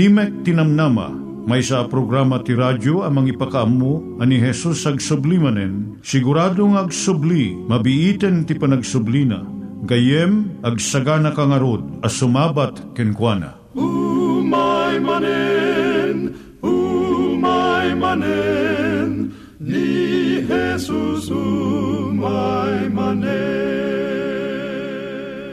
Timek Tinamnama, may sa programa ti radyo amang ipakaamu ani Jesus ag sublimanen, siguradong ag subli, mabiiten ti panagsublina, gayem ag sagana kangarod as sumabat kenkwana. umay manen umay manen ni Jesus umay manen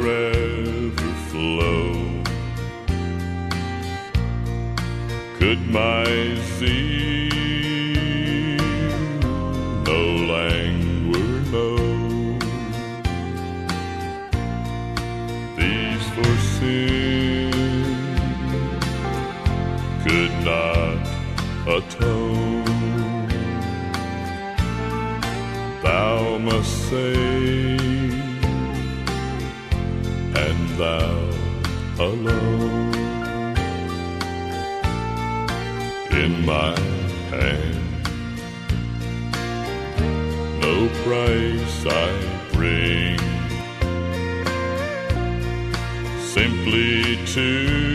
Forever flow? Could my zeal no languor know? These for sin could not atone thou must save, thou alone. In my hand, no price I bring, simply to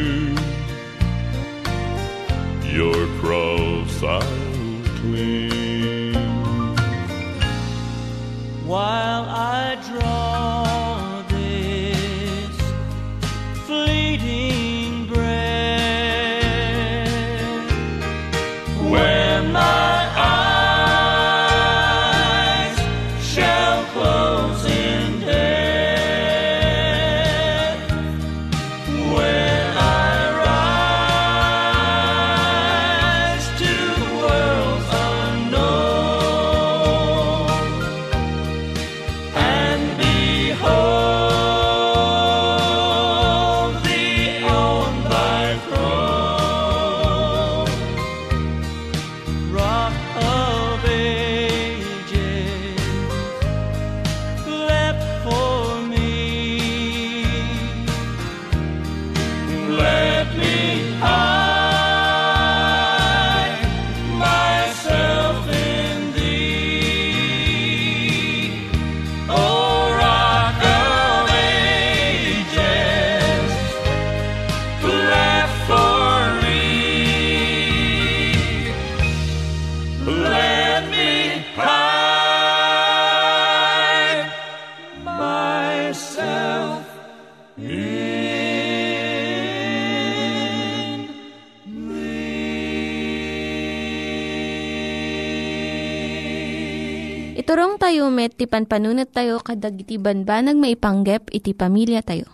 met, ti panpanunat tayo kadag iti banbanag maipanggep iti pamilya tayo.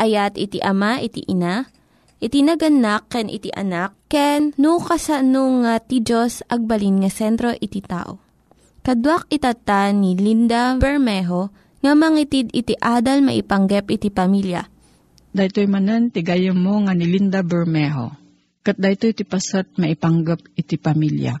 Ayat iti ama, iti ina, iti naganak, ken iti anak, ken no, kasano nga ti Diyos agbalin nga sentro iti tao. Kaduak itata ni Linda Bermejo nga mangitid iti adal maipanggep iti pamilya. Daytoy manen ti gayem mo nga ni Linda Bermejo. Kat daytoy ti pasat maipanggap iti pamilya.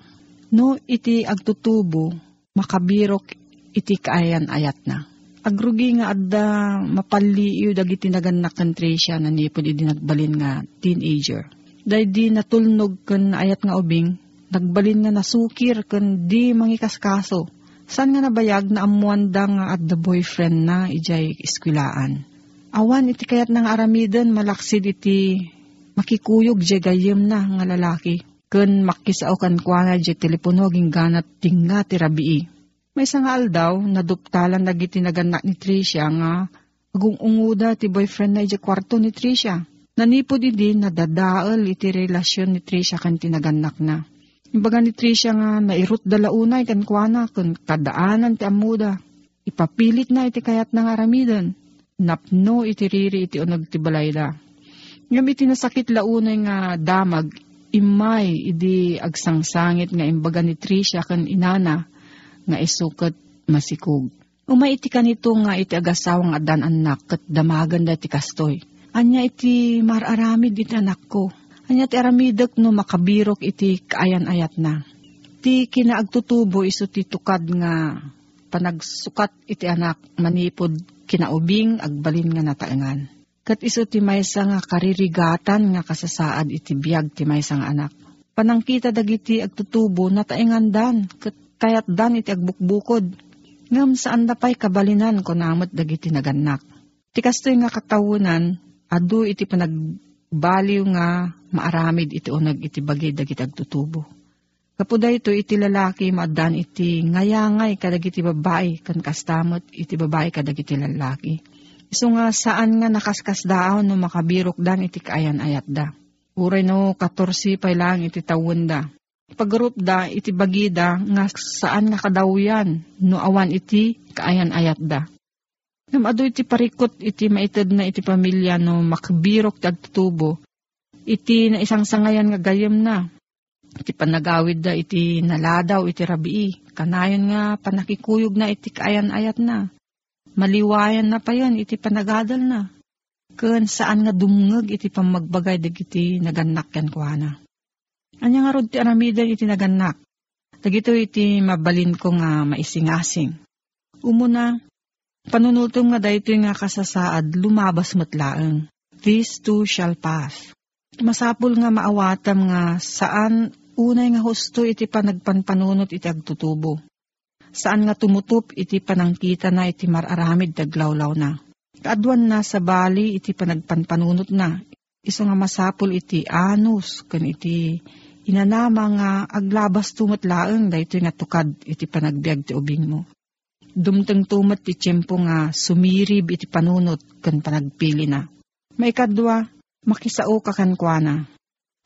No iti agtutubo, makabirok iti kaayan ayat na. Agrugi nga adda mapaliw dagiti naganak kan Tricia na nipod iti nagbalin nga teenager. Day di natulnog kan ayat nga ubing, nagbalin nga nasukir kan di mangikaskaso. San nga nabayag na amuan da nga the boyfriend na ijay iskwilaan. Awan iti kayat ng aramiden malaksid iti makikuyog jay gayem na nga lalaki. Kun makisao kan kwa na jay telepono ging ganat tinga ti rabii. May isang aldaw, naduptalan na giti naganak ni Tricia nga agung unguda ti boyfriend na iti kwarto ni Tricia. Nanipod idi nadadaal iti relasyon ni Tricia kan tinaganak na. Imbaga ni Tricia nga nairut dalaunay kan kuana kun kadaanan ti amuda. Ipapilit na iti kayat ng aramidan. Napno iti riri iti unag ti balayda. Ngam iti nasakit launay nga damag imay idi agsangsangit nga imbaga ni Tricia kan inana nga isukat masikog. Umay iti kanito nga iti agasawang adan anak kat damagan da ti kastoy. Anya iti mararamid iti anak ko. Anya ti aramidek no makabirok iti kaayan-ayat na. Ti kinaagtutubo iso ti tukad nga panagsukat iti anak manipod kinaubing agbalin nga nataengan. Kat iso ti maysa nga karirigatan nga kasasaad iti biyag ti maysa nga anak. Panangkita dagiti agtutubo nataengan dan kat kayat dan iti agbukbukod. Ngam saan da pa'y kabalinan ko namot dagiti naganak. Ti kastoy nga katawunan, adu iti panagbaliw nga maaramid iti unag iti bagay dagiti agtutubo. Kapuda ito iti lalaki maadan iti ngayangay kadagiti babae kan kastamot iti babae kadagiti lalaki. Iso nga saan nga nakaskas daon no makabirok dan iti kaayan ayat da. Uray no 14 pa lang iti tawon da. Pagrup da iti bagida nga saan nga kadawyan no awan iti kaayan ayat da. Ngam ado iti parikot iti maited na iti pamilya no makbirok ti agtutubo. Iti na isang sangayan nga gayem na. Iti panagawid da iti naladaw iti rabii. Kanayon nga panakikuyog na iti kaayan ayat na. Maliwayan na pa yan iti panagadal na. Kun saan nga dumngeg iti pamagbagay dagiti naganak yan kuana. Anya nga rod ti aramidan iti naganak. Dagito iti mabalin ko nga maisingasing. Umuna, panunutom nga dayto nga kasasaad lumabas matlaeng. These two shall pass. Masapul nga maawatam nga saan unay nga husto iti panagpanpanunot iti agtutubo. Saan nga tumutup iti panangkita na iti mararamid daglawlaw na. Kaadwan na sa bali iti panagpanpanunot na. Iso nga masapul iti anus kan iti inanama nga aglabas tumatlaeng dayto nga tukad iti panagbiag ti ubing mo. Dumteng tumat ti tiyempo nga sumirib iti panunot kan panagpili na. May kadwa, makisao ka kan na.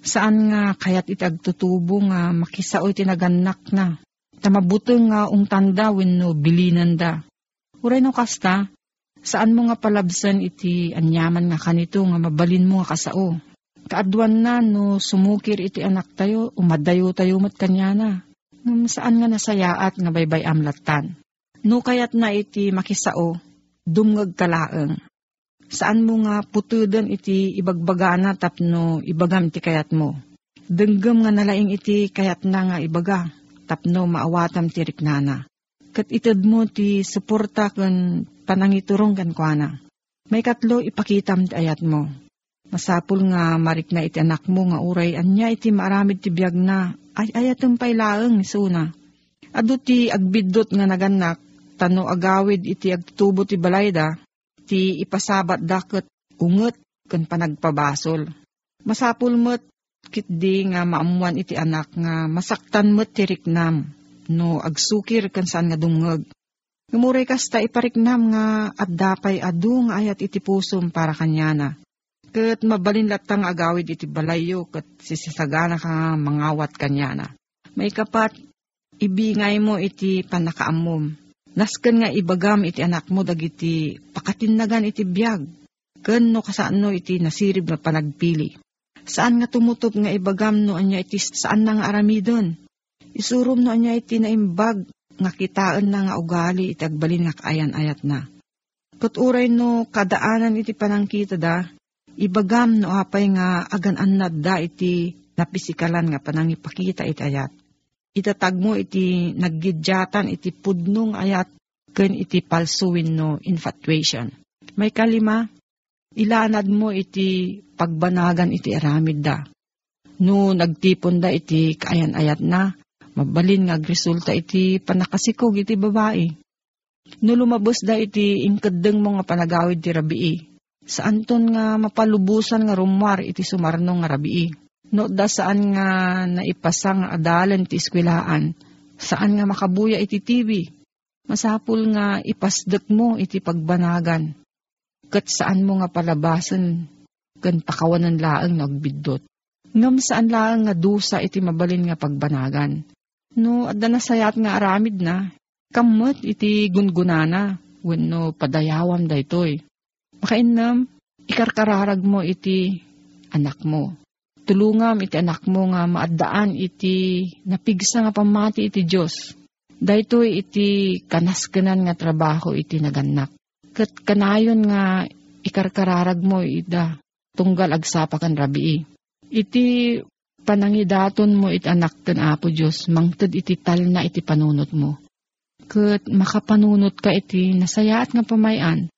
Saan nga kayat iti agtutubo nga makisao iti naganak na. Tamabuteng nga ungtanda wenno bilinan da. Uray no kasta, saan mo nga palabsan iti anyaman nga kanito nga mabalin mo nga kasao. Kaadwan na no sumukir iti anak tayo, umadayo tayo mat kanya na. Ngam saan nga nasayaat nga baybay amlatan. No kayat na iti makisao, dumngag kalaeng. Saan mo nga putudan iti ibagbagana tapno ibagam iti kayat mo. Denggem nga nalaing iti kayat na nga ibaga, tapno maawatam ti riknana. Kat itad mo ti suporta kan panangiturong kan kuana. May katlo ipakitam ti ayat mo. Masapul nga marik na iti anak mo nga uray anya iti maaramid ti biyag na ay ayatem pay laeng Suna. Ado ti agbidot nga naganak tano agawid iti agtubo ti balayda ti ipasabat daket unget ken panagpabasol. Masapul met kitdi nga maamuan iti anak nga masaktan met ti riknam no agsukir ken saan nga dungeg. Ngamuray kasta ipariknam nga at dapay adu nga ayat iti pusom para kanyana. Kat mabalin latang agawid iti balayo kat sisasagana ka nga mangawat kanyana. May kapat, ibingay mo iti panakaamom. Nasken nga ibagam iti anak mo dagiti pakatinnagan iti biyag. Ken no kasaan no iti nasirib nga panagpili. Saan nga tumutop nga ibagam no anya iti saan na nga aramidon. Isurum no anya iti naimbag nga kitaan na nga ugali iti agbalin nga kaayan-ayat na. Kuturay no kadaanan iti panangkita da, ibagam no apay nga agan da iti napisikalan nga panangipakita iti ayat. Itatag mo iti naggidyatan iti pudnong ayat ken iti palsuwin no infatuation. May kalima, ilanad mo iti pagbanagan iti aramid da. No nagtipon da iti kaayan-ayat na, mabalin nga resulta iti panakasikog iti babae. No lumabos da iti ingkadeng mo nga panagawid ti rabii. Saan ton nga mapalubusan nga rumwar iti sumarno nga rabii. No da saan nga naipasang adalan ti eskwelaan. Saan nga makabuya iti TV. Masapul nga ipasdek mo iti pagbanagan. Kat saan mo nga palabasan kan pakawanan laang nagbidot. Ngam saan laang nga dusa iti mabalin nga pagbanagan. No, adda na sayat nga aramid na, kamot iti gungunana, wenno padayawam daytoy. Makainam, ikarkararag mo iti anak mo. Tulungam iti anak mo nga maaddaan iti napigsa nga pamati iti Diyos. Daytoy iti kanaskanan nga trabaho iti naganak. Kat kanayon nga ikarkararag mo ida tunggal agsapakan rabii. Iti panangidaton mo iti anak ken Apo Diyos, mangted iti tal na iti panunot mo. Kat makapanunot ka iti nasayaat nga pamayan,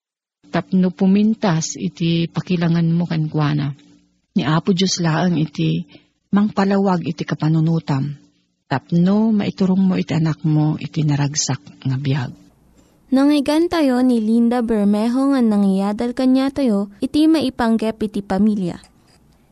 tapno pumintas iti pakilangan mo kankwana. Ni Apo Diyos laang iti mangpalawag iti kapanunutam, tapno maiturong mo iti anak mo iti naragsak nga biyag. Nangyigan tayo ni Linda Bermejo nga nangyadal kanya tayo, iti maipanggep iti pamilya.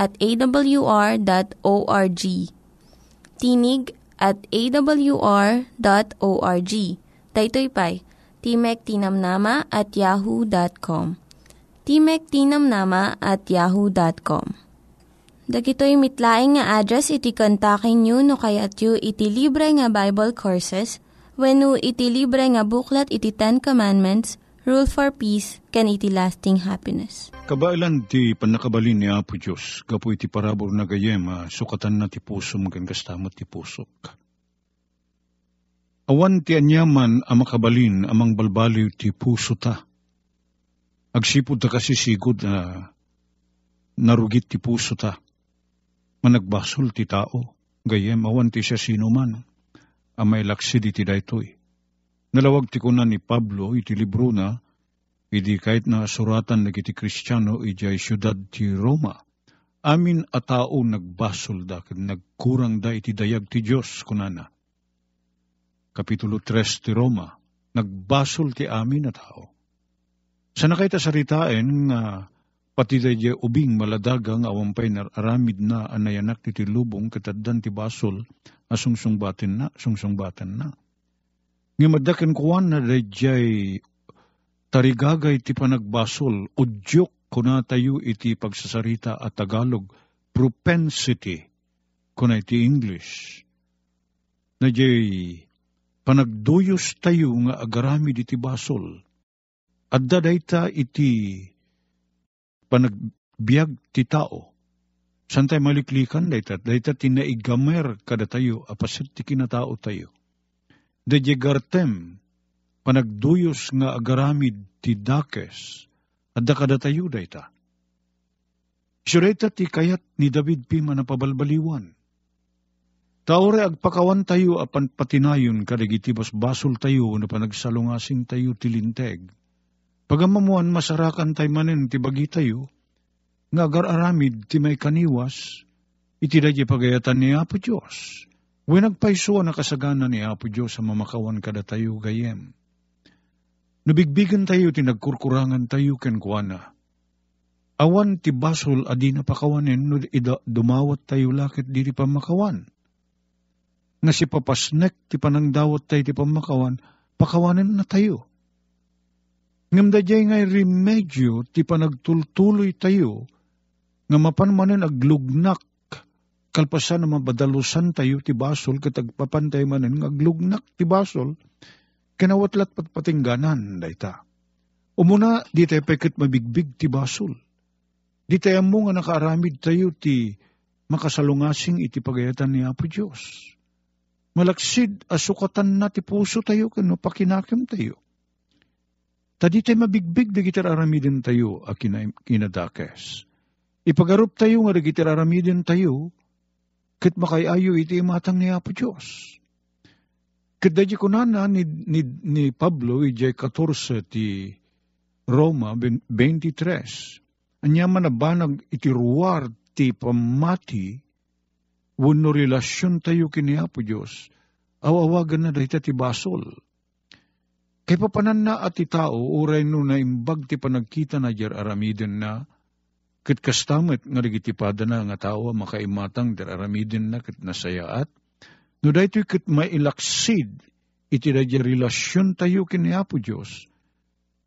at awr.org. Tinig at awr.org. Daytoy pay, Timek Tinamnama at yahoo.com. Timek Tinamnama at yahoo.com. Dagitoy mitlaing nga address iti kontakin nyo no kayat yu iti libre nga Bible Courses when iti libre nga buklat iti Ten Commandments, Rule for Peace, can iti lasting happiness. Kabailan ti panakabalin ni Apo Diyos, gapu iti parabor na gayem, ah, sukatan na ti puso magan kastamat ti pusok. Awan ti anyaman ang makabalin amang balbaliw ti puso ta. Agsipod ta kasi sigod na narugit ti puso ta. Managbasol ti tao, gayem awan ti siya sino man, amay laksid iti daytoy. Nalawag ti kunan ni Pablo iti libro na, idi kahit na suratan na kiti Kristiyano ijay syudad ti Roma. Amin a tao nagbasol da, nagkurang da iti dayag ti Diyos kunana. Kapitulo 3 ti Roma, nagbasol ti amin a tao. Sa nakita saritain nga pati da ubing maladagang awampay na aramid na anayanak ti lubong kataddan ti basol asungsungbaten na, sungsungbaten na. Nga madakin kuwan na dayjay tarigagay ti panagbasol, udyok kuna tayo iti pagsasarita at Tagalog, propensity kuna iti English. Na jay panagduyos tayo nga agarami iti basol. At dadayta iti panagbiag ti tao. San tayo maliklikan dayta? Dayta tinaigamer kada tayo, apasit ti kinatao tayo. Dejegartem, panagduyos nga agaramid ti dakes, at dakada tayo dayta. Sureta ti kayat ni David pi manapabalbaliwan. Taore agpakawan tayo apan patinayon kadagiti basol tayo na panagsalungasing tayo tilinteg. Pagamamuan masarakan tay manen ti bagi tayo, nga agar aramid ti may kaniwas, iti dadya pagayatan ni Apo Diyos. When nagpaisuan na kasagana ni Apo Diyos sa mamakawan kada tayo gayem. Nabigbigan tayo, tinagkurkurangan tayo ken kuana. Awan ti basol adi na pakawanin, no dumawat tayo lakit di ti pamakawan. Nga si papasnek ti panangdawat tayo ti pamakawan, pakawanin na tayo. Ngam da ngay remedyo ti panagtultuloy tayo, nga mapanmanan aglugnak kalpasan na mabadalusan tayo ti basol katagpapantay manen nga aglugnak ti basol kinawatlat patpatingganan dayta. Umuna di tayo pekit mabigbig ti basol. Di tayo mo nga nakaaramid tayo ti makasalungasing iti pagayatan ni Apo Diyos. Malaksid asukatan na ti puso tayo kano pakinakim tayo. Tadi tayo mabigbig di kita aramidin tayo a kinadakes. Ipagarup tayo nga di kita aramidin tayo ket makayayo iti matang ni Apo Diyos. Ket dadya ko na ni, ni, ni Pablo, ijay 14 ti Roma 23, anya man na banag iti ruwar ti pamati, wano relasyon tayo kini Apo Diyos, awawagan na dahita ti basol. Kay papanan na at ti tao, uray no na imbag ti panagkita na jar aramiden na, Kat kastamet nga rigitipada na nga tao makaimatang dararamidin na kat nasayaat. No dahito kat mailaksid iti radya relasyon tayo kini Apo Diyos.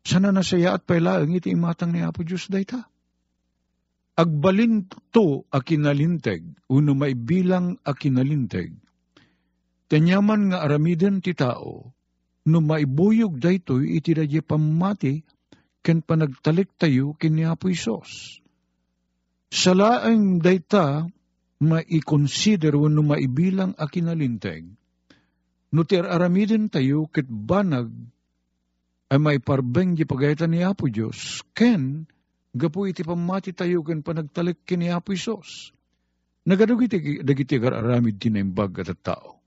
Sana nasayaat pa ilaang iti imatang ni Apo Diyos dayta. Agbalin to akinalinteg, uno maibilang akinalinteg. Tanyaman nga aramiden ti tao, no maibuyog daytoy iti radya pamati, ken panagtalik tayo kini Apo Isos Salaang dayta maikonsider wano maibilang akinalinteg, no aramidin tayo ket banag ay maiparbeng di pagayatan ni Apo Diyos, ken gapu iti pamati tayo ken panagtalik kini Apo Isos. Nagadug iti dagiti aramid tinaimbag at tao.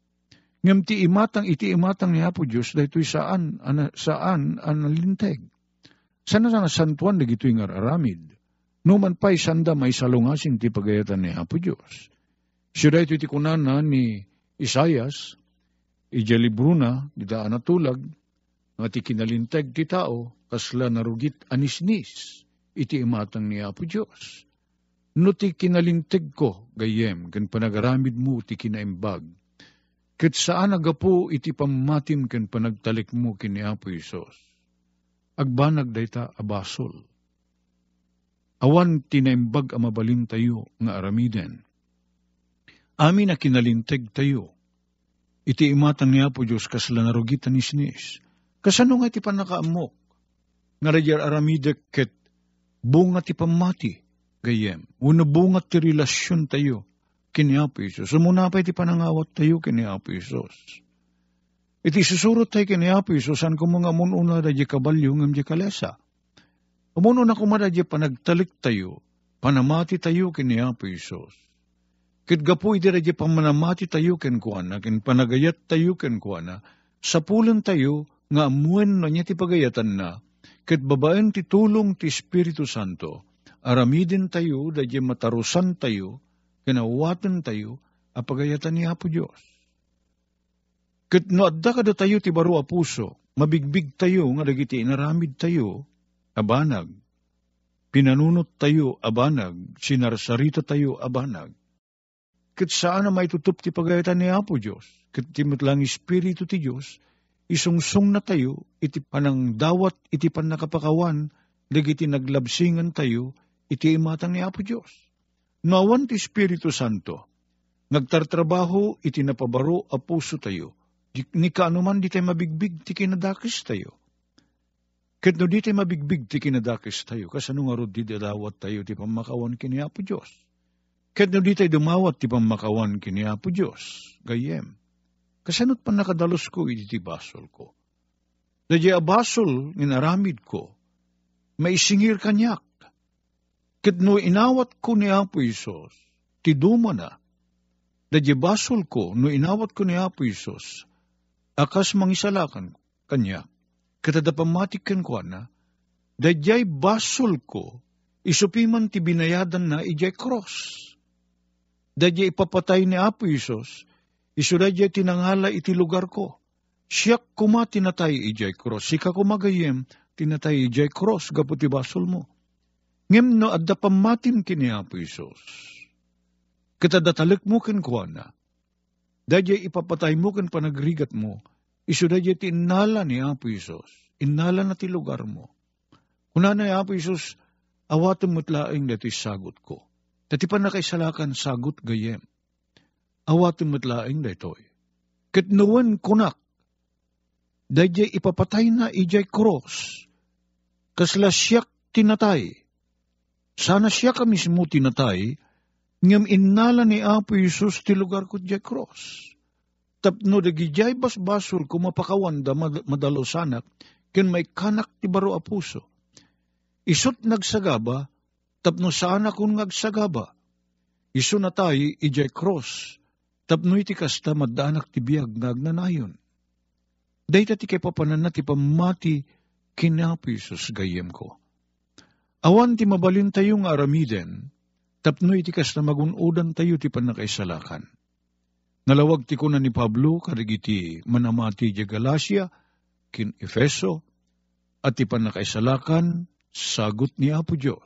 Ngam ti imatang iti imatang ni Apo Diyos daytoy saan ana, saan analinteg. Sana sana santuan dagitoy nga aramid Numan pa'y sanda may salungasin ti pagayatan ni Apo Diyos. Siya ito iti kunana ni Isayas, ija libro na, natulag, nga ti kinalintag ti tao, kasla narugit anisnis, iti imatang ni Apo Diyos. No ti kinalintag ko, gayem, kan panagaramid mo ti kinaimbag, ket saan agapo iti pamatim kan panagtalik mo kini Apo Isos. Agbanag dayta abasol awan tinaimbag ang mabalin tayo nga aramiden. Amin na kinalinteg tayo. Iti imatang niya po Diyos kasla narugitan ni sinis. Kasano nga iti panakaamok? Nga radyar aramide ket bunga ti pamati gayem. Una bunga ti relasyon tayo kini Apo Isos. Sumuna pa iti panangawat tayo kini Apo Isos. Iti susurot tayo kini Apo Isos, san ko mga mununa radya kabalyo ngam di kalesa Umuno na kumadadya panagtalik tayo, panamati tayo kini Apo Isos. Kit gapo iti radya pamanamati tayo ken kuana, ken panagayat tayo ken kuana, sapulan tayo nga amuen na niya ti pagayatan na, kit babaen ti tulong ti Espiritu Santo, aramidin tayo, dadya matarusan tayo, kinawatan tayo, a pagayatan ni Apo Diyos. Kit no adda kada tayo ti baro a puso, mabigbig tayo nga dagiti inaramid tayo, abanag. Pinanunot tayo, abanag. Sinarsarita tayo, abanag. Kat saan na may tutup ti pagayatan ni Apo Diyos. Kat timot lang Espiritu ti Diyos, isungsung na tayo, iti panang dawat, iti pan nakapakawan, dagiti naglabsingan tayo, iti imatang ni Apo Diyos. Nawan ti Espiritu Santo, nagtartrabaho, iti napabaro a puso tayo, ni kaanuman di tayo mabigbig, ti kinadakis tayo Ket no di tayo mabigbig ti kinadakis tayo, kasano nga rod di dawat tayo ti pamakawan kini Apo Diyos. Ket no di tayo dumawat ti pamakawan kini Apo Diyos, gayem. Kasanot pa nakadalos ko iti ti basol ko. Dadya abasol nginaramid ko, maisingir kanyak. Ket no inawat ko ni Apo Isos, ti duma na. Dadya basol ko, no inawat ko ni Apo Isos, akas mangisalakan kanyak katadapamatik ko na, dayjay basol ko, isupiman ti binayadan na ijay cross. Dayjay ipapatay ni Apo Isos, Isuda jay tinangala iti lugar ko. Siyak kuma tinatay ijay cross. Sika kumagayem tinatay ijay cross gaputi basol mo. Ngem no adda pamatim kini Apo Isos. Kita datalik mo ken kuana. Dajay ipapatay mo ken panagrigat mo. Isu dajay ti inala ni Apo Isos. Inala na ti lugar mo. Kuna na Apo Isos, awatem mo't laing dati sagot ko. Dati pa nakaisalakan sagot gayem. Awatem mo't laing datoy. Ket nuwan kunak Dayjay ipapatay na ijay cross. Kasla siyak tinatay. Sana siya ka mismo tinatay, ngam innala ni Apo Isus ti lugar ko jay cross. Tapno dagijay basbasol kumapakawanda madalo sanak, ken may kanak ti baro a puso. Isut nagsagaba, tapno sana kun ngagsagaba. Isu na tayo ijay cross, tapno iti kasta madanak ti biyag ngagnanayon Dahita ti kay papanan na ti pamati kinapisos gayem ko. Awan ti mabalin tayo nga aramiden, tapno iti kas na magunudan tayo ti panakaisalakan. Nalawag ti kunan ni Pablo, karigiti manamati di Galacia, kin Efeso, at ti panakaisalakan, sagot ni Apo Diyos.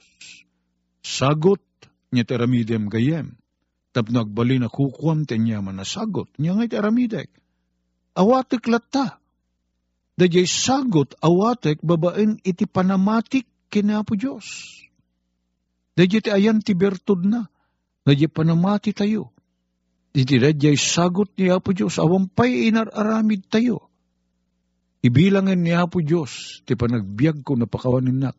Sagot niya teramidem gayem, tapno agbali na kukuam tenyaman na sagot, niya nga iti aramidek. Awatik latta, Dajay sagot awatek babaen iti panamatik kinapo Diyos. Dajay ti ayan ti bertud na. Dajay panamati tayo. Iti dajay sagot ni Apo Diyos, awampay inararamid tayo. Ibilangan ni Apo Diyos, ti panagbiag ko napakawanin nak,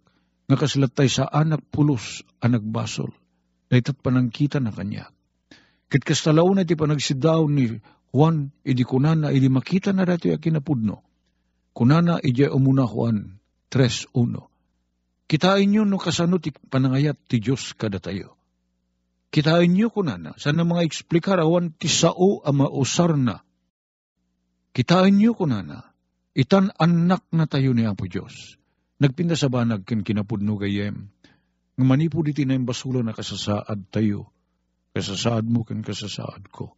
nga kaslatay sa anak pulos, anak basol, daytat panangkita na kanya. Kit kastalaw na ti panagsidaw ni Juan, idi kunana, idi makita na dati akinapudno Kunana ija umuna Juan 3.1. Kitain nyo no kasano ti panangayat ti Diyos kada tayo. Kitain nyo kunana, sana mga eksplikar awan ti sao ama usar na. Kitain nyo kunana, itan anak na tayo ni Apo Diyos. Nagpinda sa banag ken kinapudno gayem. Nga manipod iti na basula na kasasaad tayo. Kasasaad mo ken kasasaad ko.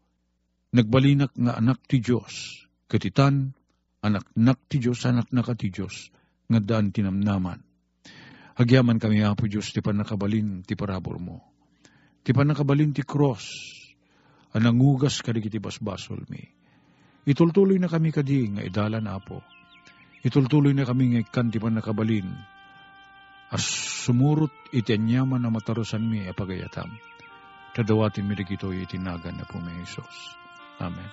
Nagbalinak nga anak ti Diyos. Katitan, anak nak ti Diyos, anak naka ti Diyos, nga daan tinamnaman. Hagyaman kami, Apo Diyos, ti panakabalin ti parabor mo. Ti panakabalin ti cross, anangugas kadi kiti basbasol mi. Itultuloy na kami kadi nga idala na Apo. Itultuloy na kami nga ikan ti panakabalin. As sumurot iti anyaman na matarusan mi apagayatam. Tadawatin mi digito itinagan na po may Isos. Amen.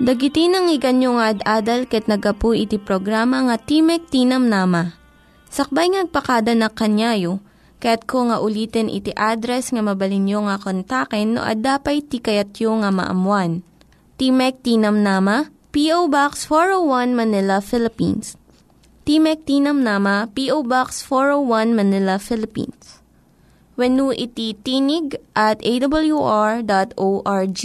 Dagiti nang iganyo nga ad-adal ket nagapu iti programa nga Timek Tinam Nama. Sakbay ngagpakada na kanyayo, ket ko nga ulitin iti address nga mabalinyo nga kontaken no ad-dapay tikayatyo nga maamuan. Timek Tinam Nama, P.O. Box 401 Manila, Philippines. Timek Tinam Nama, P.O. Box 401 Manila, Philippines. When iti tinig at awr.org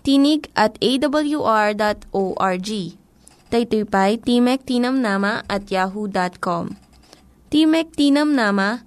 tinig at awr.org. Daytoy pa'y Timek Tinamnama at yahoo.com. Timek Tinamnama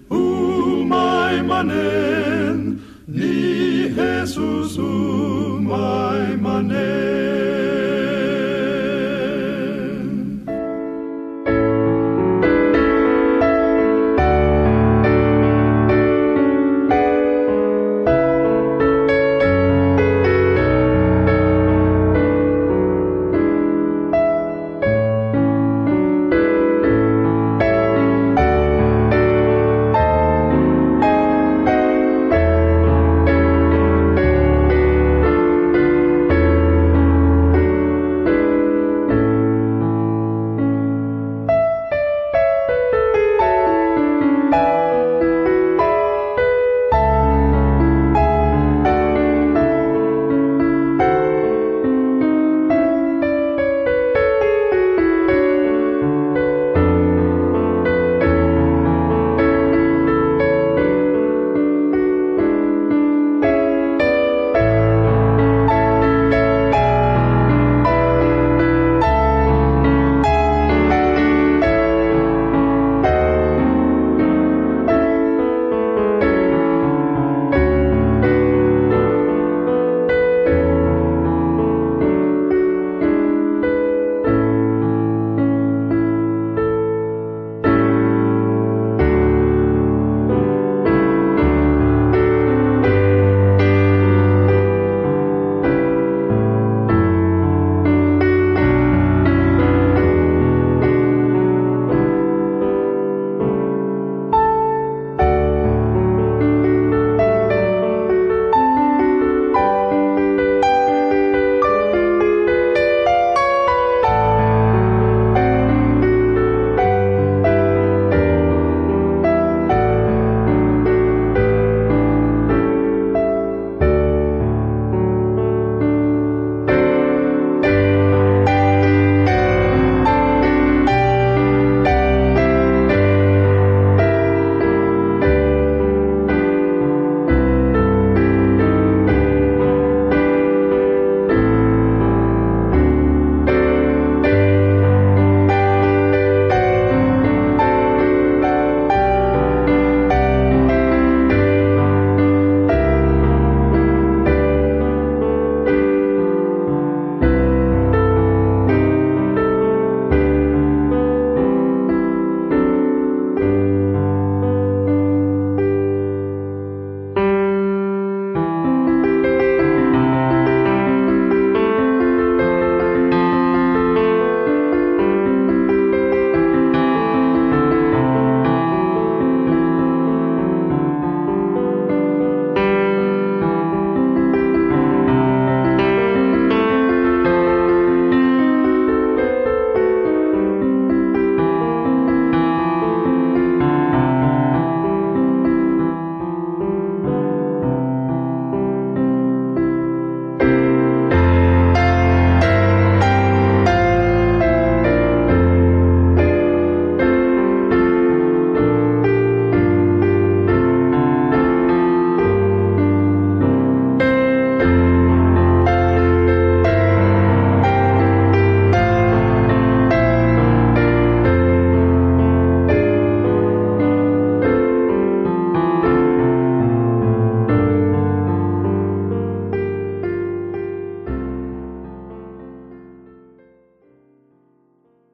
manen, ni Jesus umay manen.